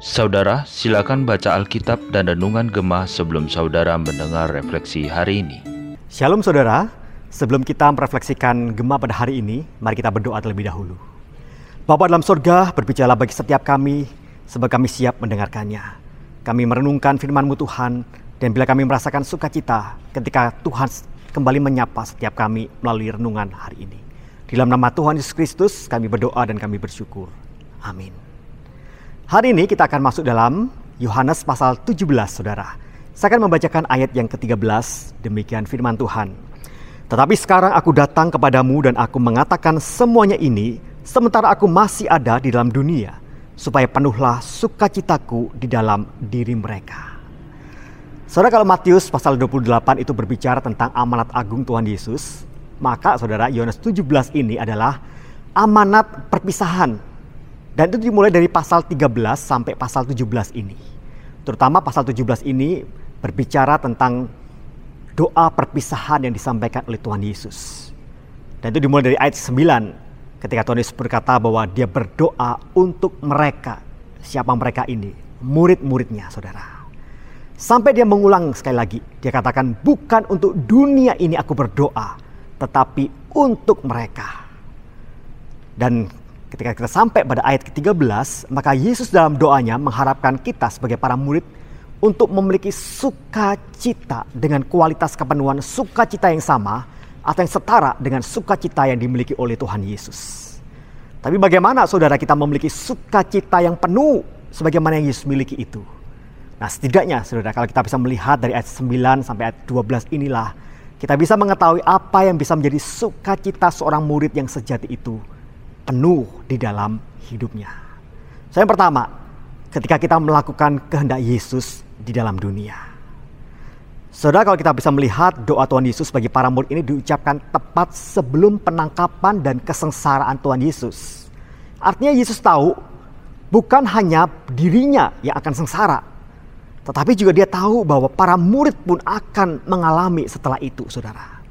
Saudara, silakan baca Alkitab dan Renungan Gemah sebelum saudara mendengar refleksi hari ini. Shalom saudara, sebelum kita merefleksikan Gemah pada hari ini, mari kita berdoa terlebih dahulu. Bapa dalam surga, berbicara bagi setiap kami, sebab kami siap mendengarkannya. Kami merenungkan firman-Mu Tuhan, dan bila kami merasakan sukacita ketika Tuhan kembali menyapa setiap kami melalui renungan hari ini. Dalam nama Tuhan Yesus Kristus, kami berdoa dan kami bersyukur. Amin. Hari ini kita akan masuk dalam Yohanes pasal 17, Saudara. Saya akan membacakan ayat yang ke-13, demikian firman Tuhan. Tetapi sekarang aku datang kepadamu dan aku mengatakan semuanya ini sementara aku masih ada di dalam dunia, supaya penuhlah sukacitaku di dalam diri mereka. Saudara kalau Matius pasal 28 itu berbicara tentang amanat agung Tuhan Yesus, maka saudara Yohanes 17 ini adalah amanat perpisahan dan itu dimulai dari pasal 13 sampai pasal 17 ini. Terutama pasal 17 ini berbicara tentang doa perpisahan yang disampaikan oleh Tuhan Yesus. Dan itu dimulai dari ayat 9 ketika Tuhan Yesus berkata bahwa dia berdoa untuk mereka. Siapa mereka ini? Murid-muridnya saudara. Sampai dia mengulang sekali lagi. Dia katakan bukan untuk dunia ini aku berdoa. Tetapi untuk mereka. Dan Ketika kita sampai pada ayat ke-13, maka Yesus dalam doanya mengharapkan kita sebagai para murid untuk memiliki sukacita dengan kualitas kepenuhan sukacita yang sama atau yang setara dengan sukacita yang dimiliki oleh Tuhan Yesus. Tapi bagaimana saudara kita memiliki sukacita yang penuh sebagaimana yang Yesus miliki itu? Nah setidaknya saudara kalau kita bisa melihat dari ayat 9 sampai ayat 12 inilah kita bisa mengetahui apa yang bisa menjadi sukacita seorang murid yang sejati itu penuh di dalam hidupnya. So, yang pertama, ketika kita melakukan kehendak Yesus di dalam dunia. Saudara, kalau kita bisa melihat doa Tuhan Yesus bagi para murid ini diucapkan tepat sebelum penangkapan dan kesengsaraan Tuhan Yesus. Artinya Yesus tahu bukan hanya dirinya yang akan sengsara, tetapi juga dia tahu bahwa para murid pun akan mengalami setelah itu, saudara.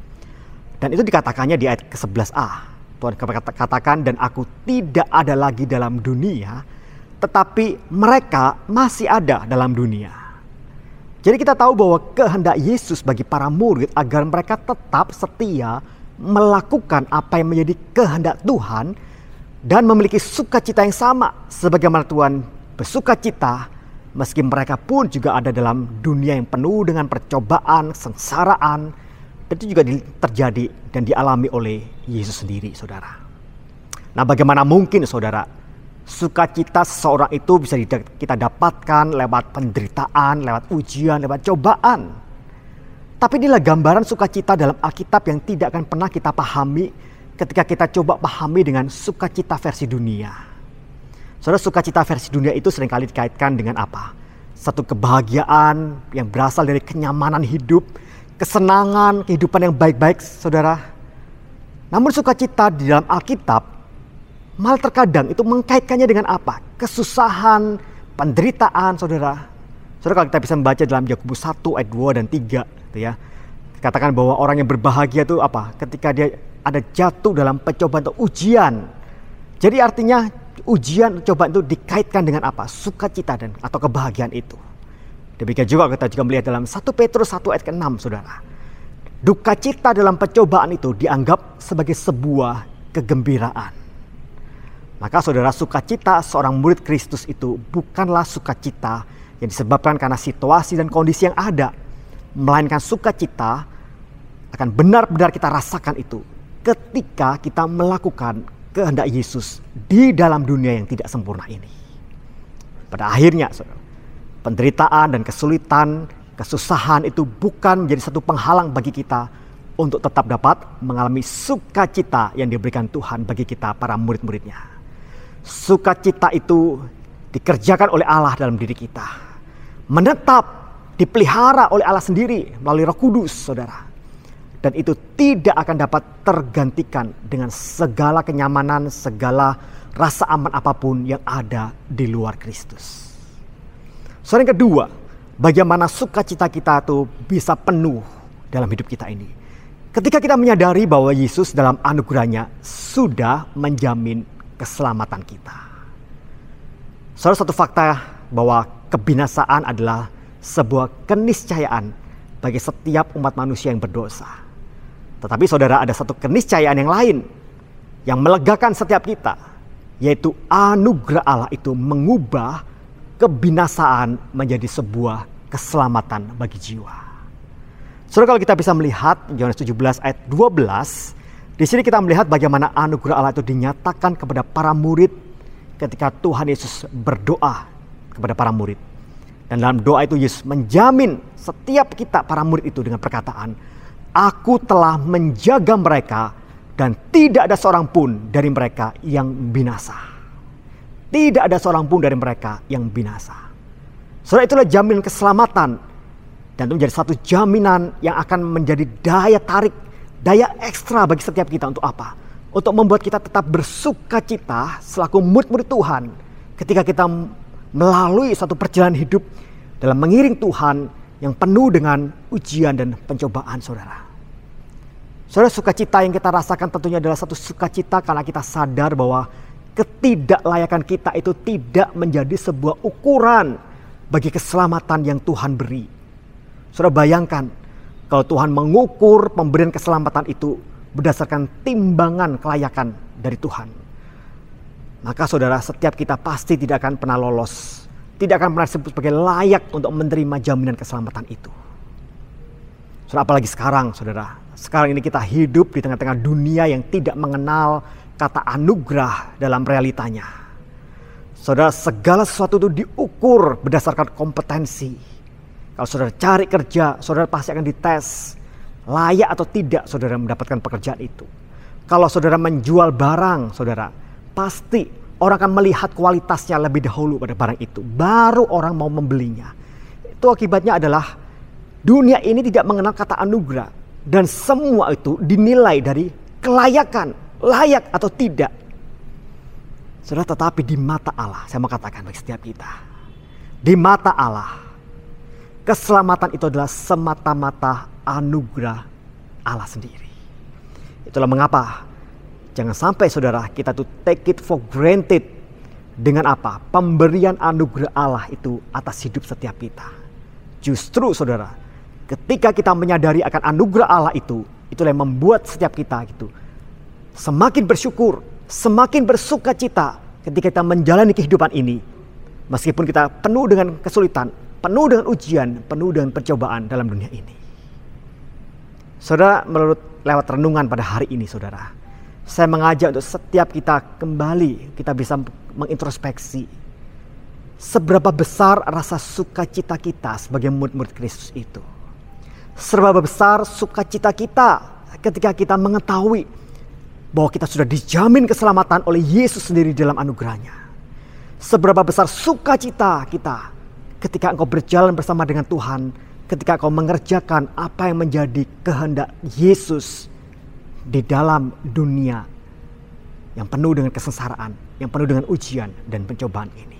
Dan itu dikatakannya di ayat ke-11a. Tuhan katakan dan aku tidak ada lagi dalam dunia, tetapi mereka masih ada dalam dunia. Jadi kita tahu bahwa kehendak Yesus bagi para murid agar mereka tetap setia melakukan apa yang menjadi kehendak Tuhan dan memiliki sukacita yang sama sebagaimana Tuhan bersukacita meski mereka pun juga ada dalam dunia yang penuh dengan percobaan, sengsaraan, itu juga terjadi dan dialami oleh Yesus sendiri, saudara. Nah, bagaimana mungkin, saudara, sukacita seseorang itu bisa kita dapatkan lewat penderitaan, lewat ujian, lewat cobaan. Tapi inilah gambaran sukacita dalam Alkitab yang tidak akan pernah kita pahami ketika kita coba pahami dengan sukacita versi dunia. Saudara, sukacita versi dunia itu sering kali dikaitkan dengan apa? Satu kebahagiaan yang berasal dari kenyamanan hidup, kesenangan, kehidupan yang baik-baik, saudara. Namun sukacita di dalam Alkitab malah terkadang itu mengkaitkannya dengan apa? Kesusahan, penderitaan, saudara. Saudara kalau kita bisa membaca dalam Yakobus 1 ayat 2 dan 3 gitu ya. Katakan bahwa orang yang berbahagia itu apa? Ketika dia ada jatuh dalam pencobaan atau ujian. Jadi artinya ujian cobaan itu dikaitkan dengan apa? Sukacita dan atau kebahagiaan itu. Demikian juga kita juga melihat dalam 1 Petrus 1 ayat ke-6 saudara. Duka cita dalam percobaan itu dianggap sebagai sebuah kegembiraan. Maka saudara sukacita seorang murid Kristus itu bukanlah sukacita yang disebabkan karena situasi dan kondisi yang ada. Melainkan sukacita akan benar-benar kita rasakan itu ketika kita melakukan kehendak Yesus di dalam dunia yang tidak sempurna ini. Pada akhirnya saudara, penderitaan dan kesulitan, kesusahan itu bukan menjadi satu penghalang bagi kita untuk tetap dapat mengalami sukacita yang diberikan Tuhan bagi kita para murid-muridnya. Sukacita itu dikerjakan oleh Allah dalam diri kita. Menetap, dipelihara oleh Allah sendiri melalui roh kudus saudara. Dan itu tidak akan dapat tergantikan dengan segala kenyamanan, segala rasa aman apa pun yang ada di luar Kristus. Soal yang kedua, bagaimana sukacita kita itu bisa penuh dalam hidup kita ini. Ketika kita menyadari bahwa Yesus dalam anugerahnya sudah menjamin keselamatan kita. Salah satu fakta bahwa kebinasaan adalah sebuah keniscayaan bagi setiap umat manusia yang berdosa. Tetapi saudara ada satu keniscayaan yang lain yang melegakan setiap kita, yaitu anugerah Allah itu mengubah kebinasaan menjadi sebuah keselamatan bagi jiwa. Saudara kalau kita bisa melihat Yohanes 17 ayat 12, di sini kita melihat bagaimana anugerah Allah itu dinyatakan kepada para murid ketika Tuhan Yesus berdoa kepada para murid. Dan dalam doa itu Yesus menjamin setiap kita para murid itu dengan perkataan, Aku telah menjaga mereka dan tidak ada seorang pun dari mereka yang binasa. Tidak ada seorang pun dari mereka yang binasa. Saudara itulah jaminan keselamatan. Dan itu menjadi satu jaminan yang akan menjadi daya tarik, daya ekstra bagi setiap kita untuk apa? untuk membuat kita tetap bersuka cita selaku murid-murid Tuhan ketika kita melalui satu perjalanan hidup dalam mengiring Tuhan yang penuh dengan ujian dan pencobaan saudara. Saudara sukacita yang kita rasakan tentunya adalah satu sukacita karena kita sadar bahwa ketidaklayakan kita itu tidak menjadi sebuah ukuran bagi keselamatan yang Tuhan beri. Saudara bayangkan kalau Tuhan mengukur pemberian keselamatan itu berdasarkan timbangan kelayakan dari Tuhan. Maka saudara, setiap kita pasti tidak akan pernah lolos. Tidak akan pernah disebut sebagai layak untuk menerima jaminan keselamatan itu. Saudara, apalagi sekarang saudara. Sekarang ini kita hidup di tengah-tengah dunia yang tidak mengenal kata anugerah dalam realitanya. Saudara, segala sesuatu itu diukur berdasarkan kompetensi. Kalau saudara cari kerja, saudara pasti akan dites layak atau tidak saudara mendapatkan pekerjaan itu. Kalau saudara menjual barang, saudara, pasti orang akan melihat kualitasnya lebih dahulu pada barang itu. Baru orang mau membelinya. Itu akibatnya adalah dunia ini tidak mengenal kata anugerah. Dan semua itu dinilai dari kelayakan, layak atau tidak. Saudara, tetapi di mata Allah, saya mau katakan bagi setiap kita. Di mata Allah, keselamatan itu adalah semata-mata anugerah Allah sendiri. Itulah mengapa jangan sampai saudara kita tuh take it for granted dengan apa? Pemberian anugerah Allah itu atas hidup setiap kita. Justru saudara, ketika kita menyadari akan anugerah Allah itu, itulah yang membuat setiap kita gitu semakin bersyukur, semakin bersuka cita ketika kita menjalani kehidupan ini. Meskipun kita penuh dengan kesulitan, penuh dengan ujian, penuh dengan percobaan dalam dunia ini. Saudara, menurut lewat renungan pada hari ini, saudara, saya mengajak untuk setiap kita kembali, kita bisa mengintrospeksi seberapa besar rasa sukacita kita sebagai murid-murid Kristus itu. Seberapa besar sukacita kita ketika kita mengetahui bahwa kita sudah dijamin keselamatan oleh Yesus sendiri dalam anugerahnya. Seberapa besar sukacita kita ketika engkau berjalan bersama dengan Tuhan ketika kau mengerjakan apa yang menjadi kehendak Yesus di dalam dunia yang penuh dengan kesengsaraan, yang penuh dengan ujian dan pencobaan ini.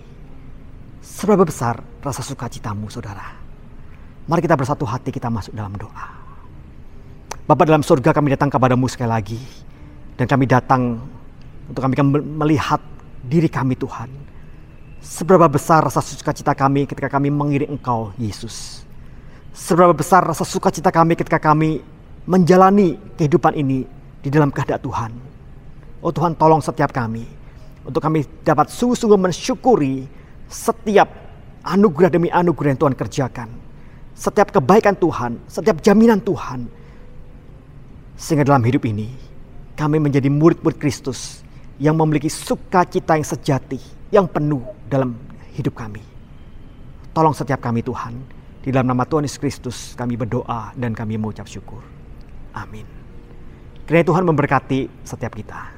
Seberapa besar rasa sukacitamu, saudara? Mari kita bersatu hati kita masuk dalam doa. Bapak dalam surga kami datang kepadamu sekali lagi. Dan kami datang untuk kami melihat diri kami Tuhan. Seberapa besar rasa sukacita kami ketika kami mengiring Engkau, Yesus Seberapa besar rasa sukacita kami ketika kami menjalani kehidupan ini di dalam kehendak Tuhan. Oh Tuhan tolong setiap kami. Untuk kami dapat sungguh-sungguh mensyukuri setiap anugerah demi anugerah yang Tuhan kerjakan. Setiap kebaikan Tuhan, setiap jaminan Tuhan. Sehingga dalam hidup ini kami menjadi murid-murid Kristus yang memiliki sukacita yang sejati, yang penuh dalam hidup kami. Tolong setiap kami Tuhan di dalam nama Tuhan Yesus Kristus kami berdoa dan kami mengucap syukur. Amin. Kiranya Tuhan memberkati setiap kita.